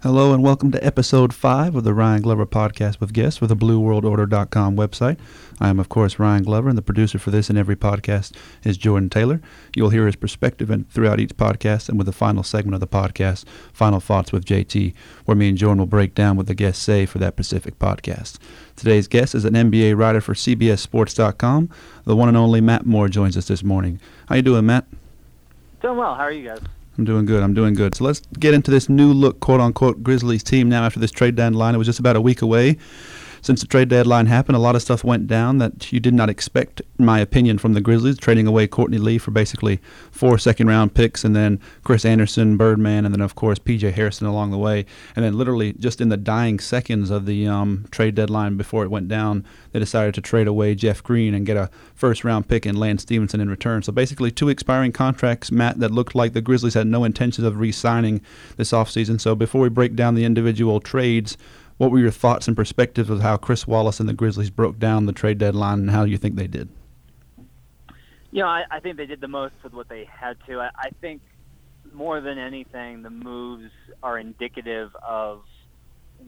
Hello and welcome to episode 5 of the Ryan Glover podcast with guests for the BlueWorldOrder.com website. I am, of course, Ryan Glover, and the producer for this and every podcast is Jordan Taylor. You'll hear his perspective and throughout each podcast, and with the final segment of the podcast, Final Thoughts with JT, where me and Jordan will break down what the guests say for that Pacific podcast. Today's guest is an NBA writer for CBSSports.com. The one and only Matt Moore joins us this morning. How you doing, Matt? Doing well. How are you guys? I'm doing good. I'm doing good. So let's get into this new look, quote unquote, Grizzlies team now after this trade deadline. It was just about a week away since the trade deadline happened, a lot of stuff went down that you did not expect, in my opinion, from the Grizzlies, trading away Courtney Lee for basically four second round picks and then Chris Andersen, Birdman, and then, of course, PJ Hairston along the way. And then, literally, just in the dying seconds of the um, trade deadline before it went down, they decided to trade away Jeff Green and get a first round pick and Lance Stephenson in return. So basically, two expiring contracts, Matt, that looked like the Grizzlies had no intentions of re signing this offseason. So before we break down the individual trades, what were your thoughts and perspectives of how Chris Wallace and the Grizzlies broke down the trade deadline and how you think they did? You know, I, I think they did the most with what they had to. I, I think more than anything, the moves are indicative of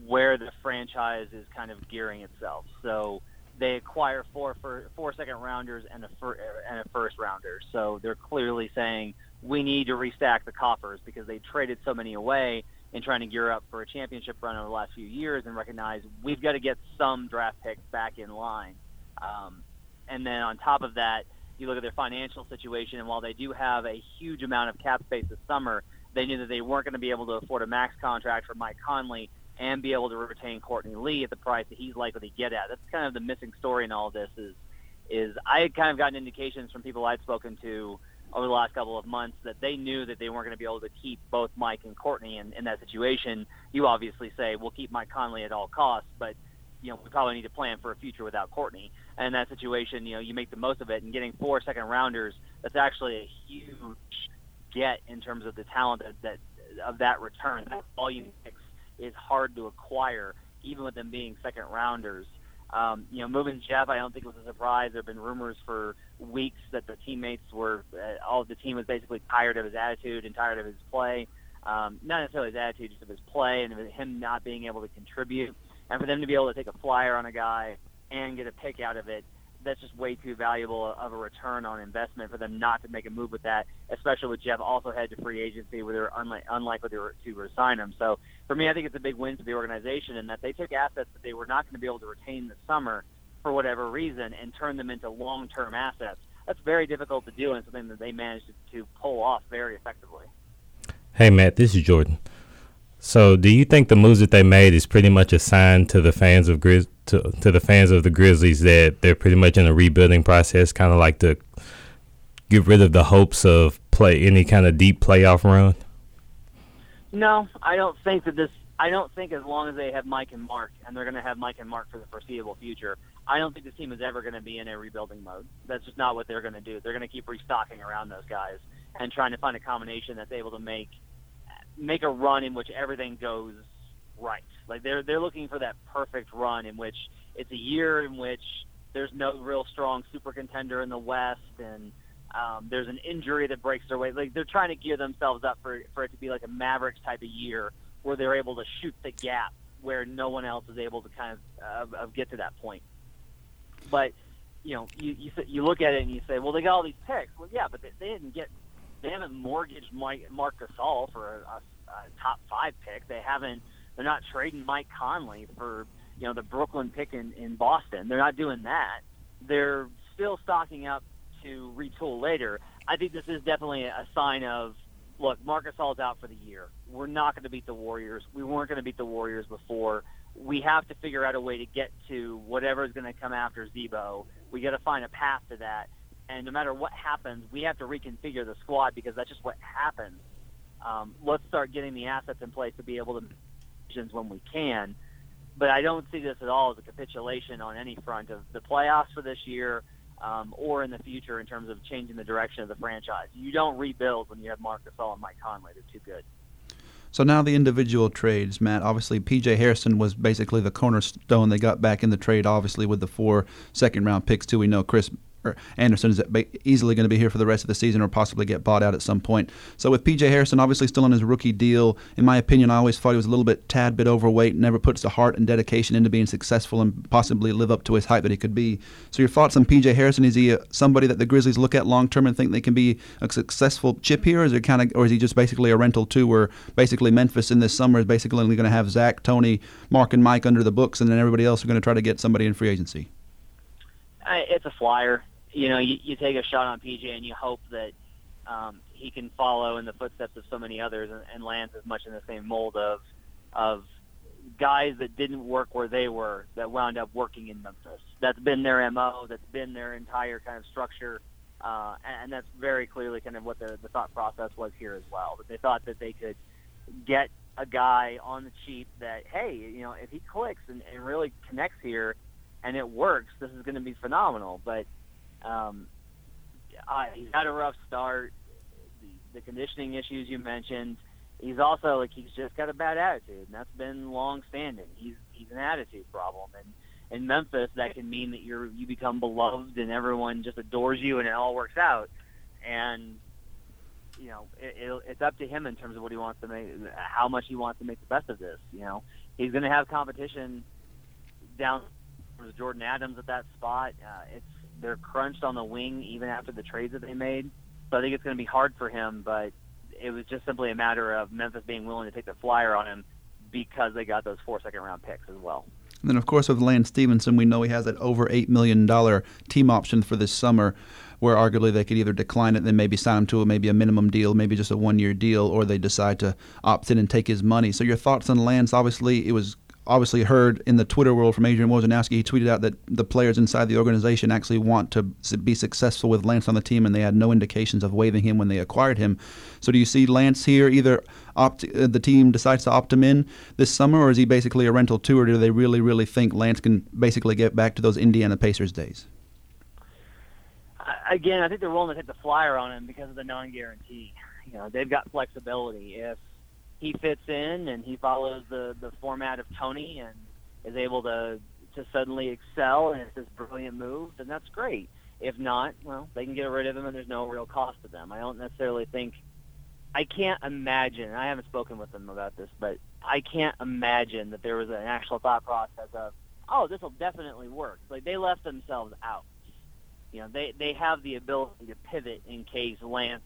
where the franchise is kind of gearing itself. So they acquire four for, four second rounders and a fir, and a first rounder. So they're clearly saying we need to restack the coffers because they traded so many away in trying to gear up for a championship run over the last few years and recognize we've got to get some draft picks back in line. Um, and then on top of that, you look at their financial situation, and while they do have a huge amount of cap space this summer, they knew that they weren't going to be able to afford a max contract for Mike Conley and be able to retain Courtney Lee at the price that he's likely to get at. That's kind of the missing story in all this. Is is I had kind of gotten indications from people I'd spoken to over the last couple of months that they knew that they weren't going to be able to keep both Mike and Courtney in, in that situation. You obviously say we'll keep Mike Conley at all costs, but you know we probably need to plan for a future without Courtney. And in that situation, you know you make the most of it. And getting four second rounders, that's actually a huge get in terms of the talent that, that of that return. That volume is hard to acquire, even with them being second rounders. Um, you know, moving Jeff, I don't think it was a surprise. There have been rumors for weeks that the teammates were, uh, all of the team was basically tired of his attitude and tired of his play. Um, not necessarily his attitude, just of his play and him not being able to contribute. And for them to be able to take a flyer on a guy and get a pick out of it, that's just way too valuable of a return on investment for them not to make a move with that, especially with Jeff also head to free agency where they're unli- unlikely to, re- to resign him. So for me, I think it's a big win for the organization in that they took assets that they were not going to be able to retain this summer for whatever reason and turn them into long-term assets. That's very difficult to do and something that they managed to, to pull off very effectively. Hey, Matt, this is Jordan. So, do you think the moves that they made is pretty much a sign to the fans of Grizz to, to the fans of the Grizzlies that they're pretty much in a rebuilding process, kind of like to get rid of the hopes of play any kind of deep playoff run? No, I don't think that this. I don't think as long as they have Mike and Marc, and they're going to have Mike and Marc for the foreseeable future, I don't think this team is ever going to be in a rebuilding mode. That's just not what they're going to do. They're going to keep restocking around those guys and trying to find a combination that's able to make make a run in which everything goes right. Like they're they're looking for that perfect run in which it's a year in which there's no real strong super contender in the West and um, there's an injury that breaks their way. Like they're trying to gear themselves up for for it to be like a Mavericks type of year where they're able to shoot the gap where no one else is able to kind of, uh, get to that point. But you know, you, you you look at it and you say, well, they got all these picks. Well, yeah, but they, they didn't get they haven't mortgaged Mike, Marc Gasol for a, a, a top five pick. They haven't. They're not trading Mike Conley for you know the Brooklyn pick in, in Boston. They're not doing that. They're still stocking up to retool later. I think this is definitely a sign of look, Marc Gasol's out for the year. We're not going to beat the Warriors. We weren't going to beat the Warriors before. We have to figure out a way to get to whatever is going to come after Z-Bo. We got to find a path to that and no matter what happens, we have to reconfigure the squad because that's just what happens. Um, let's start getting the assets in place to be able to decisions when we can. But I don't see this at all as a capitulation on any front of the playoffs for this year um, or in the future in terms of changing the direction of the franchise. You don't rebuild when you have Marc Gasol and Mike Conley. They're too good. So now the individual trades, Matt. Obviously, P.J. Hairston was basically the cornerstone they got back in the trade. Obviously, with the four second round picks too. We know Chris Andersen is easily going to be here for the rest of the season or possibly get bought out at some point. So with PJ Hairston obviously still on his rookie deal, in my opinion, I always thought he was a little bit tad bit overweight, never puts the heart and dedication into being successful and possibly live up to his hype that he could be. So your thoughts on PJ Hairston? Is he somebody that the Grizzlies look at long term and think they can be a successful chip here, or is kind of, or is he just basically a rental too, where basically Memphis in this summer is basically only going to have Zach, Tony, Marc, and Mike under the books, and then everybody else are going to try to get somebody in free agency? It's a flyer. You know, you, you take a shot on PJ and you hope that um, he can follow in the footsteps of so many others and, and lands as much in the same mold of of guys that didn't work where they were that wound up working in Memphis. That's been their mo. That's been their entire kind of structure, uh, and that's very clearly kind of what the, the thought process was here as well. That they thought that they could get a guy on the cheap that hey, you know, if he clicks and, and really connects here, and it works, this is going to be phenomenal. But um, uh, he's had a rough start. The, the conditioning issues you mentioned. He's also like he's just got a bad attitude, and that's been long standing. He's he's an attitude problem, and in Memphis that can mean that you're you become beloved and everyone just adores you and it all works out. And you know it, it, it's up to him in terms of what he wants to make, how much he wants to make the best of this. You know he's going to have competition down Jordan Adams at that spot. Uh, it's they're crunched on the wing even after the trades that they made. So I think it's going to be hard for him, but it was just simply a matter of Memphis being willing to take the flyer on him because they got those four second round picks as well. And then, of course, with Lance Stephenson, we know he has that over $8 million team option for this summer, where arguably they could either decline it, then maybe sign him to a, maybe a minimum deal, maybe just a one year deal, or they decide to opt in and take his money. So, your thoughts on Lance? Obviously, it was obviously heard in the Twitter world from Adrian Wojnarowski. He tweeted out that the players inside the organization actually want to be successful with Lance on the team, and they had no indications of waiving him when they acquired him. So, do you see Lance here either opt uh, the team decides to opt him in this summer, or is he basically a rental too, or do they really, really think Lance can basically get back to those Indiana Pacers days? Again, I think they're willing to take the flyer on him because of the non-guarantee. You know, they've got flexibility. If he fits in and he follows the the format of Tony and is able to to suddenly excel and it's this brilliant move, then that's great. If not, well, they can get rid of him and there's no real cost to them. I don't necessarily think I can't imagine. I haven't spoken with them about this, but I can't imagine that there was an actual thought process of, oh, this will definitely work. Like they left themselves out. You know, they they have the ability to pivot in case Lance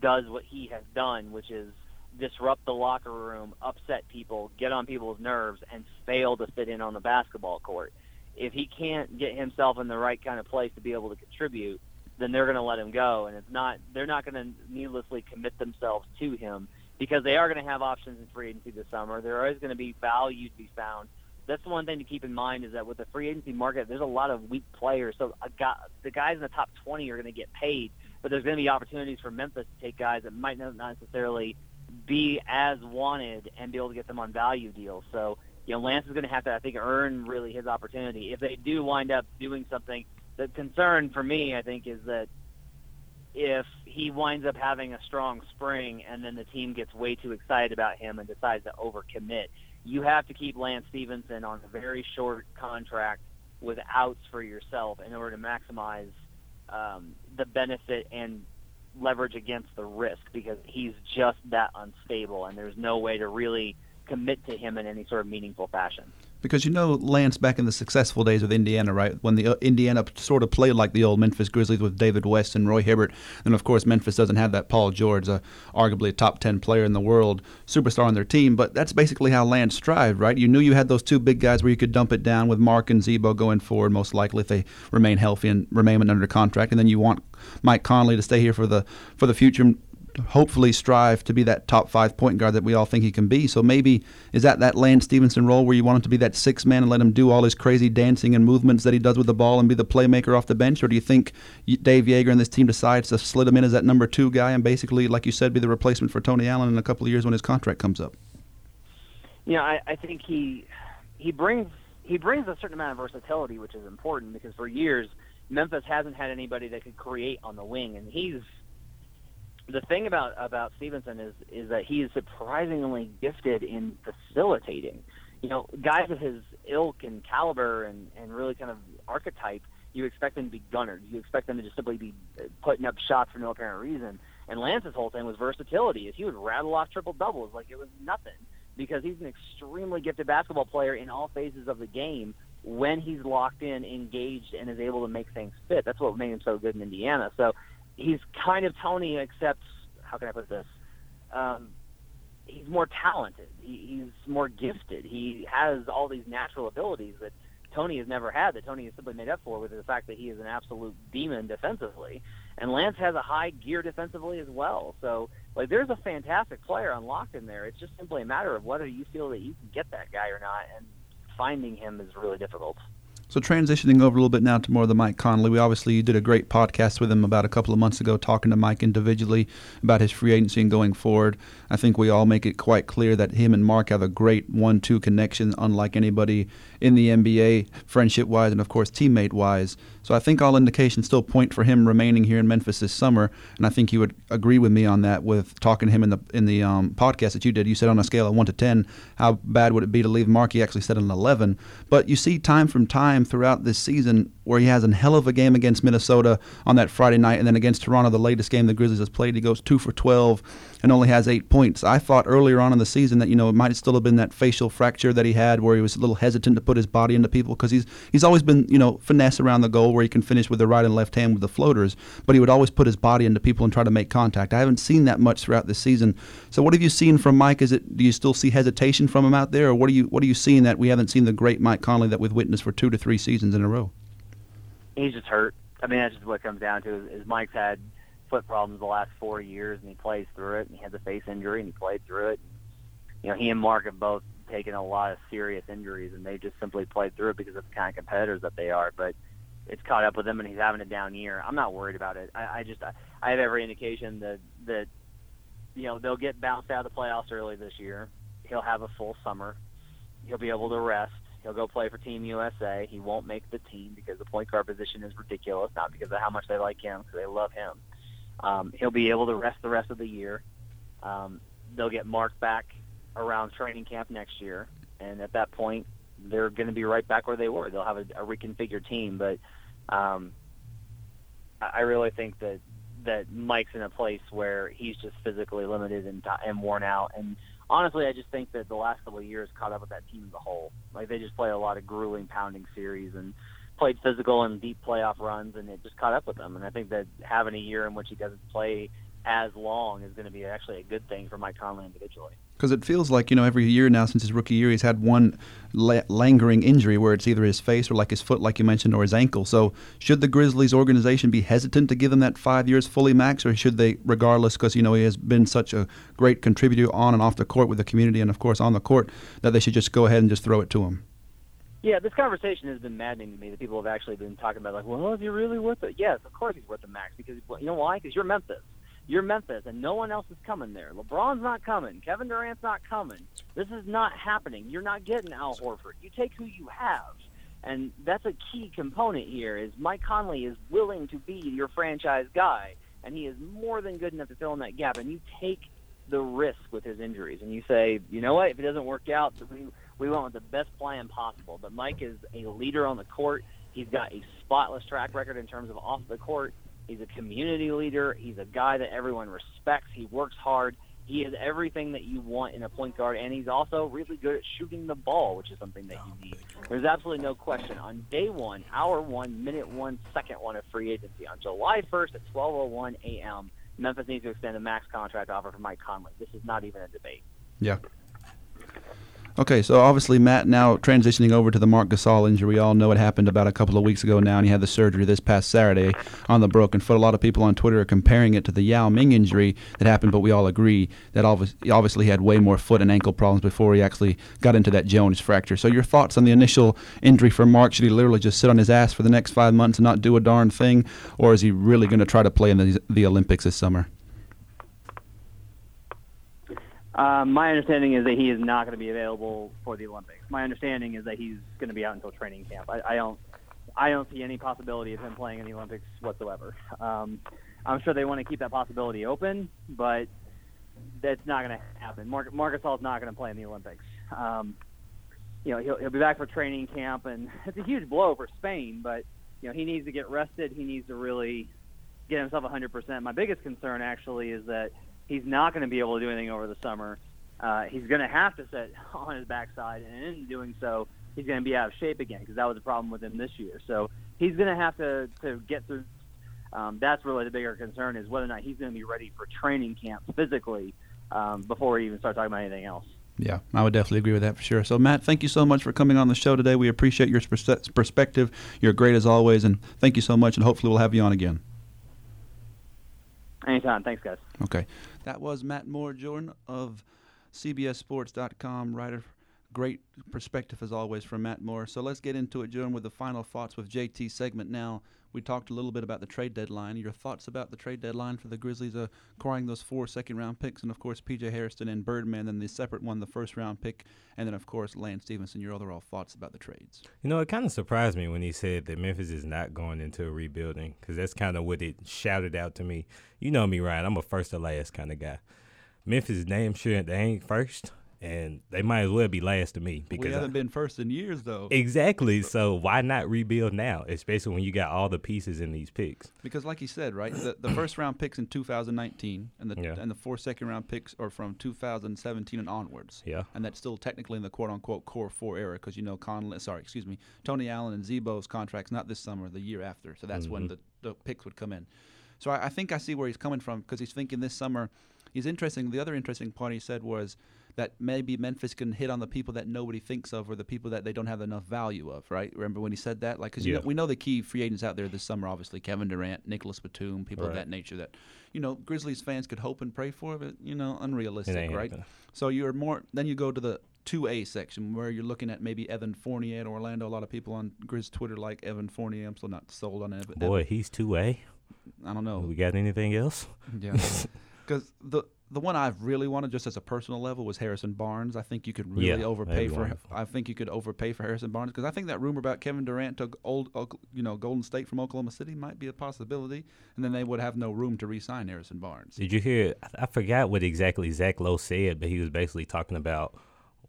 does what he has done, which is disrupt the locker room, upset people, get on people's nerves, and fail to fit in on the basketball court. If he can't get himself in the right kind of place to be able to contribute, then they're going to let him go, and it's not they're not going to needlessly commit themselves to him because they are going to have options in free agency this summer. There is going to be value to be found. That's the one thing to keep in mind is that with the free agency market, there's a lot of weak players. So a guy, the guys in the top 20 are going to get paid, but there's going to be opportunities for Memphis to take guys that might not necessarily be as wanted and be able to get them on value deals. So, you know, Lance is going to have to, I think, earn really his opportunity. If they do wind up doing something, the concern for me, I think, is that if he winds up having a strong spring and then the team gets way too excited about him and decides to overcommit, you have to keep Lance Stephenson on a very short contract with outs for yourself in order to maximize um, the benefit and leverage against the risk because he's just that unstable, and there's no way to really commit to him in any sort of meaningful fashion. Because you know Lance back in the successful days of Indiana, right? When the uh, Indiana sort of played like the old Memphis Grizzlies with David West and Roy Hibbert, and of course Memphis doesn't have that Paul George, uh, arguably a top ten player in the world, superstar on their team. But that's basically how Lance strived, right? You knew you had those two big guys where you could dump it down with Marc and Z-Bo going forward, most likely if they remain healthy and remain under contract, and then you want Mike Conley to stay here for the for the future hopefully strive to be that top five point guard that we all think he can be. So maybe is that that Lance Stephenson role where you want him to be that six man and let him do all his crazy dancing and movements that he does with the ball and be the playmaker off the bench, or do you think Dave Joerger and this team decides to slid him in as that number two guy and basically, like you said, be the replacement for Tony Allen in a couple of years when his contract comes up? Know, I, I think he he brings he brings a certain amount of versatility, which is important because for years Memphis hasn't had anybody that could create on the wing, and he's the thing about about Stephenson is is that he is surprisingly gifted in facilitating. You know, guys of his ilk and caliber and and really kind of archetype, you expect them to be gunners. You expect them to just simply be putting up shots for no apparent reason. And Lance's whole thing was versatility. Is he would rattle off triple doubles like it was nothing because he's an extremely gifted basketball player in all phases of the game when he's locked in, engaged, and is able to make things fit. That's what made him so good in Indiana. So he's kind of Tony, except how can I put this? Um, he's more talented. He, he's more gifted. He has all these natural abilities that Tony has never had. That Tony has simply made up for with the fact that he is an absolute demon defensively. And Lance has a high gear defensively as well. So like there's a fantastic player unlocked in there. It's just simply a matter of whether you feel that you can get that guy or not. And finding him is really difficult. So transitioning over a little bit now to more of the Mike Conley. We obviously did a great podcast with him about a couple of months ago, talking to Mike individually about his free agency and going forward. I think we all make it quite clear that him and Marc have a great one-two connection, unlike anybody in the NBA, friendship-wise and of course teammate-wise. So I think all indications still point for him remaining here in Memphis this summer, and I think you would agree with me on that. With talking to him in the in the um, podcast that you did, you said on a scale of one to ten, how bad would it be to leave Marc? He actually said an eleven. But you see time from time throughout this season where he has a hell of a game against Minnesota on that Friday night, and then against Toronto, the latest game the Grizzlies has played, he goes two for 12 and only has eight points. I thought earlier on in the season that you know it might still have been that facial fracture that he had, where he was a little hesitant to put his body into people because he's he's always been you know finesse around the goal where he can finish with the right and left hand with the floaters, but he would always put his body into people and try to make contact. I haven't seen that much throughout this season. So what have you seen from Mike? Is it do you still see hesitation from him out there, or what are you what are you seeing that we haven't seen the great Mike Conley that we've witnessed for two to three seasons in a row? he's just hurt. I mean, that's just what it comes down to. Is Mike's had foot problems the last four years, and he plays through it. And he had the face injury, and he played through it. You know, he and Marc have both taken a lot of serious injuries, and they just simply played through it because of the kind of competitors that they are. But it's caught up with him, and he's having a down year. I'm not worried about it. I, I just I, I have every indication that that you know they'll get bounced out of the playoffs early this year. He'll have a full summer. He'll be able to rest He'll go play for Team USA. He won't make the team because the point guard position is ridiculous, not because of how much they like him, because they love him. Um, he'll be able to rest the rest of the year. Um, they'll get Marc back around training camp next year, and at that point, they're going to be right back where they were. They'll have a, a reconfigured team, but um, I really think that that Mike's in a place where he's just physically limited and, and worn out, and honestly, I just think that the last couple of years caught up with that team as a whole. Like they just play a lot of grueling, pounding series and played physical and deep playoff runs, and it just caught up with them. And I think that having a year in which he doesn't play as long is going to be actually a good thing for Mike Conley individually because it feels like you know every year now since his rookie year he's had one la- lingering injury where it's either his face or like his foot like you mentioned or his ankle so should the grizzlies organization be hesitant to give him that five years fully max or should they regardless because you know he has been such a great contributor on and off the court with the community and of course on the court that they should just go ahead and just throw it to him yeah, this conversation has been maddening to me. That people have actually been talking about, like, well, is he really worth it? Yes, of course he's worth the max because you know why? Because you're Memphis you're Memphis, and no one else is coming there. LeBron's not coming. Kevin Durant's not coming. This is not happening. You're not getting Al Horford. You take who you have, and that's a key component here. Is Mike Conley is willing to be your franchise guy, and he is more than good enough to fill in that gap. And you take the risk with his injuries, and you say, you know what? If it doesn't work out, we we went with the best plan possible. But Mike is a leader on the court. He's got a spotless track record in terms of off the court. He's a community leader. He's a guy that everyone respects. He works hard. He is everything that you want in a point guard, and he's also really good at shooting the ball, which is something that you oh, need. There's absolutely no question. On day one, hour one, minute one, second one of free agency, on July 1st at 12:01 a.m., Memphis needs to extend a max contract offer for Mike Conley. This is not even a debate. Yeah. Okay, so obviously Matt now transitioning over to the Marc Gasol injury. We all know it happened about a couple of weeks ago now, and he had the surgery this past Saturday on the broken foot. A lot of people on Twitter are comparing it to the Yao Ming injury that happened, but we all agree that obviously he had way more foot and ankle problems before he actually got into that Jones fracture. So your thoughts on the initial injury for Marc? Should he literally just sit on his ass for the next five months and not do a darn thing, or is he really going to try to play in the, the Olympics this summer? Um, my understanding is that he is not going to be available for the Olympics. My understanding is that he's going to be out until training camp. I, I don't, I don't see any possibility of him playing in the Olympics whatsoever. Um, I'm sure they want to keep that possibility open, but that's not going to happen. Marc, Marc Gasol is not going to play in the Olympics. Um, you know, he'll, he'll be back for training camp, and it's a huge blow for Spain, but you know, he needs to get rested. He needs to really get himself 100%. My biggest concern actually is that he's not going to be able to do anything over the summer. Uh, he's going to have to sit on his backside, and in doing so, he's going to be out of shape again because that was the problem with him this year. So he's going to have to to get through. Um, that's really the bigger concern is whether or not he's going to be ready for training camp physically um, before we even start talking about anything else. Yeah, I would definitely agree with that for sure. So, Matt, thank you so much for coming on the show today. We appreciate your pers- perspective. You're great as always, and thank you so much. And hopefully, we'll have you on again. Anytime. Thanks, guys. Okay. That was Matt Moore, Jordan of CBSSports.com, writer. Great perspective as always from Matt Moore. So let's get into it, Jordan, with the final thoughts with JT segment now. We talked a little bit about the trade deadline. Your thoughts about the trade deadline for the Grizzlies acquiring those four second round picks, and of course PJ Hairston and Birdman, then the separate one, the first round pick, and then of course Lance Stephenson. Your overall thoughts about the trades? You know, it kind of surprised me when he said that Memphis is not going into a rebuilding because that's kind of what it shouted out to me. You know me, Ryan. I'm a first to last kind of guy. Memphis damn sure they ain't first, and they might as well be last to me because we haven't I, been first in years though. Exactly. So why not rebuild now, especially when you got all the pieces in these picks? Because, like you said, right, the, the first round picks in 2019 and the Yeah. and the four second round picks are from 2017 and onwards. Yeah. and that's still technically in the quote unquote core four era because you know Conley, sorry, excuse me, Tony Allen and Zebo's contracts not this summer, the year after. So that's when mm-hmm. the, the picks would come in. So I, I think I see where he's coming from because he's thinking this summer. He's interesting. The other interesting part he said was that maybe Memphis can hit on the people that nobody thinks of or the people that they don't have enough value of. Right? Remember when he said that? Like, because Yeah. know, we know the key free agents out there this summer, obviously Kevin Durant, Nicolas Batum, people of that nature that you know Grizzlies fans could hope and pray for, but you know unrealistic, right? happening. So you're more. Then you go to the two A section where you're looking at maybe Evan Fournier at Orlando. A lot of people on Grizz Twitter like Evan Fournier. I'm still not sold on it. Boy, he's two A. I don't know. We got anything else? Yeah, because the the one I've really wanted, just as a personal level, was Harrison Barnes. I think you could really Yeah, overpay for. wonderful. I think you could overpay for Harrison Barnes because I think that rumor about Kevin Durant to old, you know, Golden State from Oklahoma City might be a possibility, and then they would have no room to re-sign Harrison Barnes. Did you hear? I- I forgot what exactly Zach Lowe said, but he was basically talking about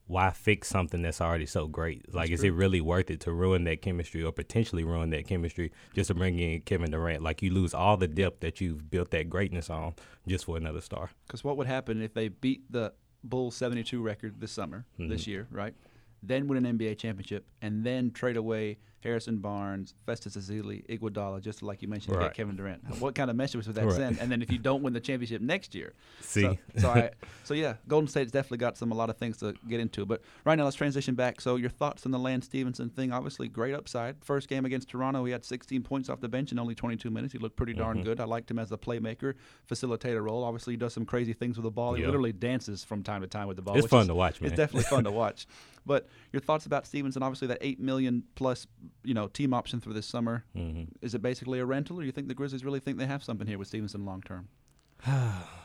why fix something that's already so great. Like, is it really worth it to ruin that chemistry or potentially ruin that chemistry just to bring in Kevin Durant? Like, you lose all the depth that you've built that greatness on just for another star. Because what would happen if they beat the Bulls 72 record this summer, this Mm-hmm. year, right? Then win an NBA championship, and then trade away Harrison Barnes, Festus Ezeli, Iguodala, just like you mentioned, to Right. get Kevin Durant. What kind of message would that Right. send? And then if you don't win the championship next year, See? So, so I, so yeah, Golden State's definitely got some a lot of things to get into. But right now, let's transition back. So your thoughts on the Lance Stephenson thing? Obviously, great upside. First game against Toronto, he had 16 points off the bench in only 22 minutes. He looked pretty darn Mm-hmm. good. I liked him as a playmaker, facilitator role. Obviously, he does some crazy things with the ball. He literally dances from time to time with the ball. It's fun is- to watch, man. It's definitely fun to watch. But your thoughts about Stephenson? Obviously, that eight million plus, you know, team option for this summer. Mm-hmm. Is it basically a rental, or you think the Grizzlies really think they have something here with Stephenson long term?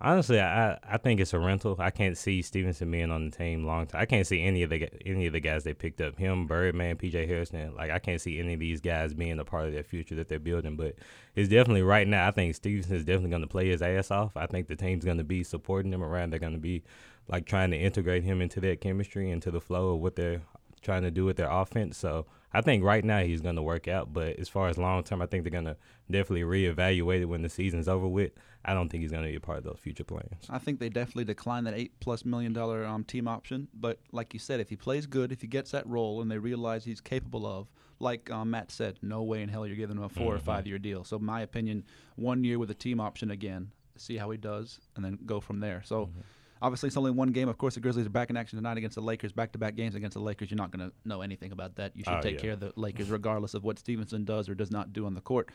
Honestly, I I think it's a rental. I can't see Stephenson being on the team long time. I can't see any of the any of the guys they picked up. Him, Birdman, PJ Hairston. Like I can't see any of these guys being a part of their future that they're building. But it's definitely right now. I think Stephenson is definitely going to play his ass off. I think the team's going to be supporting him around. They're going to be like trying to integrate him into that chemistry, into the flow of what they're trying to do with their offense. So I think right now he's going to work out. But as far as long term, I think they're going to definitely reevaluate it when the season's over with. I don't think he's going to be a part of those future plans. I think they definitely decline that eight plus million dollar um, team option. But like you said, if he plays good, if he gets that role, and they realize he's capable of, like um, Matt said, no way in hell you're giving him a 4 or five year deal. So my opinion, one year with a team option again, see how he does, and then go from there. So. Obviously, it's only one game. Of course, the Grizzlies are back in action tonight against the Lakers. Back-to-back games against the Lakers. You're not going to know anything about that. You should Oh, take yeah. care of the Lakers, regardless of what Stephenson does or does not do on the court.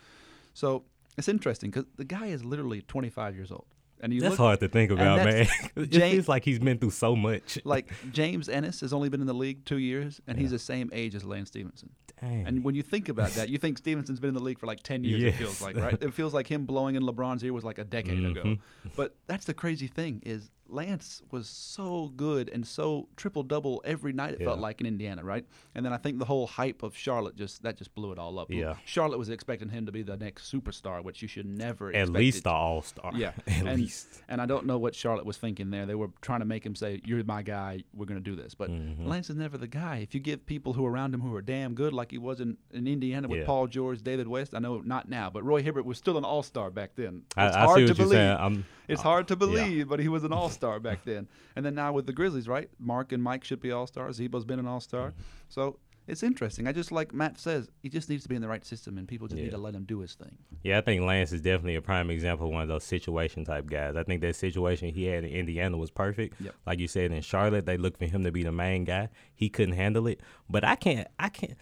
So it's interesting because the guy is literally 25 years old, and you That's look, hard to think about, man. feels like he's been through so much. like James Ennis has only been in the league two years, and he's the same age as Lance Stephenson. Dang. And when you think about that, you think Stephenson's been in the league for like ten years. It feels like right. It feels like him blowing in LeBron's ear was like a decade ago. Mm-hmm. But that's the crazy thing is Lance was so good and so triple double every night. It Yeah. felt like in Indiana, right? And then I think the whole hype of Charlotte just that just blew it all up. Yeah. Charlotte was expecting him to be the next superstar, which you should never At least it- the All Star. yeah, At and, least. And I don't know what Charlotte was thinking there. They were trying to make him say, "You're my guy. We're going to do this." But Mm-hmm. Lance is never the guy. If you give people who are around him who are damn good, like he was in, in Indiana with Yeah. Paul George, David West. I know not now, but Roy Hibbert was still an All Star back then. I, It's I hard see to what you're believe. saying. I'm, It's uh, hard to yeah. believe, but he was an all star back then. And then now with the Grizzlies, right? Marc and Mike should be all stars. Zebo's been an all star. Mm-hmm. So it's interesting. I just like Matt says, he just needs to be in the right system, and people just Yeah. need to let him do his thing. Yeah, I think Lance is definitely a prime example of one of those situation type guys. I think that situation he had in Indiana was perfect. Yep. Like you said in Charlotte, they looked for him to be the main guy. He couldn't handle it. But I can't I can't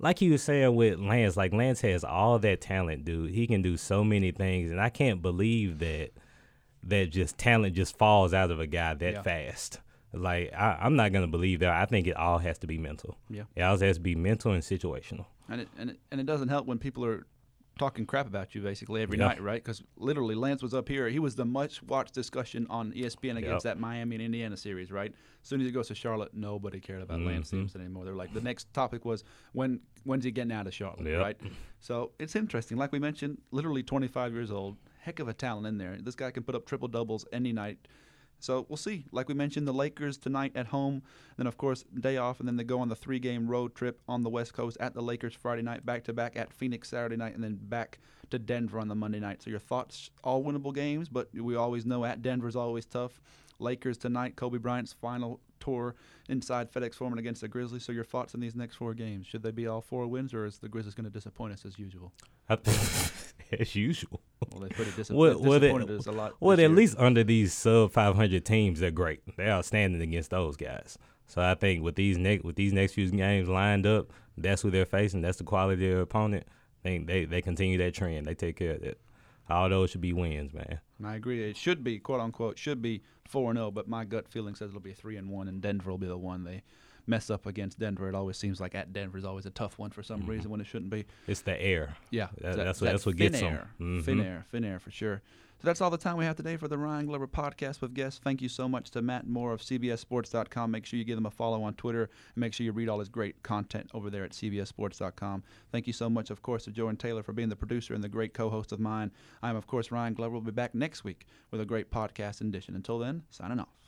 like you were saying with Lance, like Lance has all that talent, dude. He can do so many things and I can't believe that that just talent just falls out of a guy that Yeah. fast. Like I, I'm not gonna believe that. I think it all has to be mental. Yeah. It all has to be mental and situational. And it, and it, and it doesn't help when people are talking crap about you basically every Yeah. night, right? Because literally Lance was up here. He was the much watched discussion on ESPN against Yep. that Miami and Indiana series, right? As soon as he goes to Charlotte, nobody cared about Lance Mhm. Stephenson anymore. They're like the next topic was when when's he getting out of Charlotte, Yep. right? So it's interesting. Like we mentioned, literally 25 years old, heck of a talent in there. This guy can put up triple doubles any night. So we'll see. Like we mentioned, the Lakers tonight at home. Then, of course, day off, and then they go on the three game road trip on the West Coast at the Lakers Friday night, back to back at Phoenix Saturday night, and then back to Denver on the Monday night. So, your thoughts? All winnable games, but we always know at Denver is always tough. Lakers tonight, Kobe Bryant's final tour inside FedEx Forum against the Grizzlies. So, your thoughts on these next four games? Should they be all four wins, or is the Grizzlies going to disappoint us as usual? As usual. Well, they pretty dis- Well, well, they- us a lot. Well, at year. least under these sub 500 teams, they're great. They're outstanding against those guys. So I think with these next with these next few games lined up, that's who they're facing. That's the quality of their opponent. I think they they continue that trend. They take care of it. All those should be wins, man. And I agree. It should be quote unquote should be four and zero, but my gut feeling says it'll be three and one, and Denver will be the one they mess up against Denver. It always seems like at Denver is always a tough one for some Mm-hmm. reason when it shouldn't be. It's the air. Yeah, That- that- that's what that that's what thin gets air, them. Thin Mhm. air, thin air for sure. So that's all the time we have today for the Ryan Glover podcast with guests. Thank you so much to Matt Moore of CBSSports.com. Make sure you give him a follow on Twitter and make sure you read all his great content over there at CBSSports.com. Thank you so much, of course, to Jordan Taylor for being the producer and the great co host of mine. I'm, of course, Ryan Glover. We'll be back next week with a great podcast edition. Until then, signing off.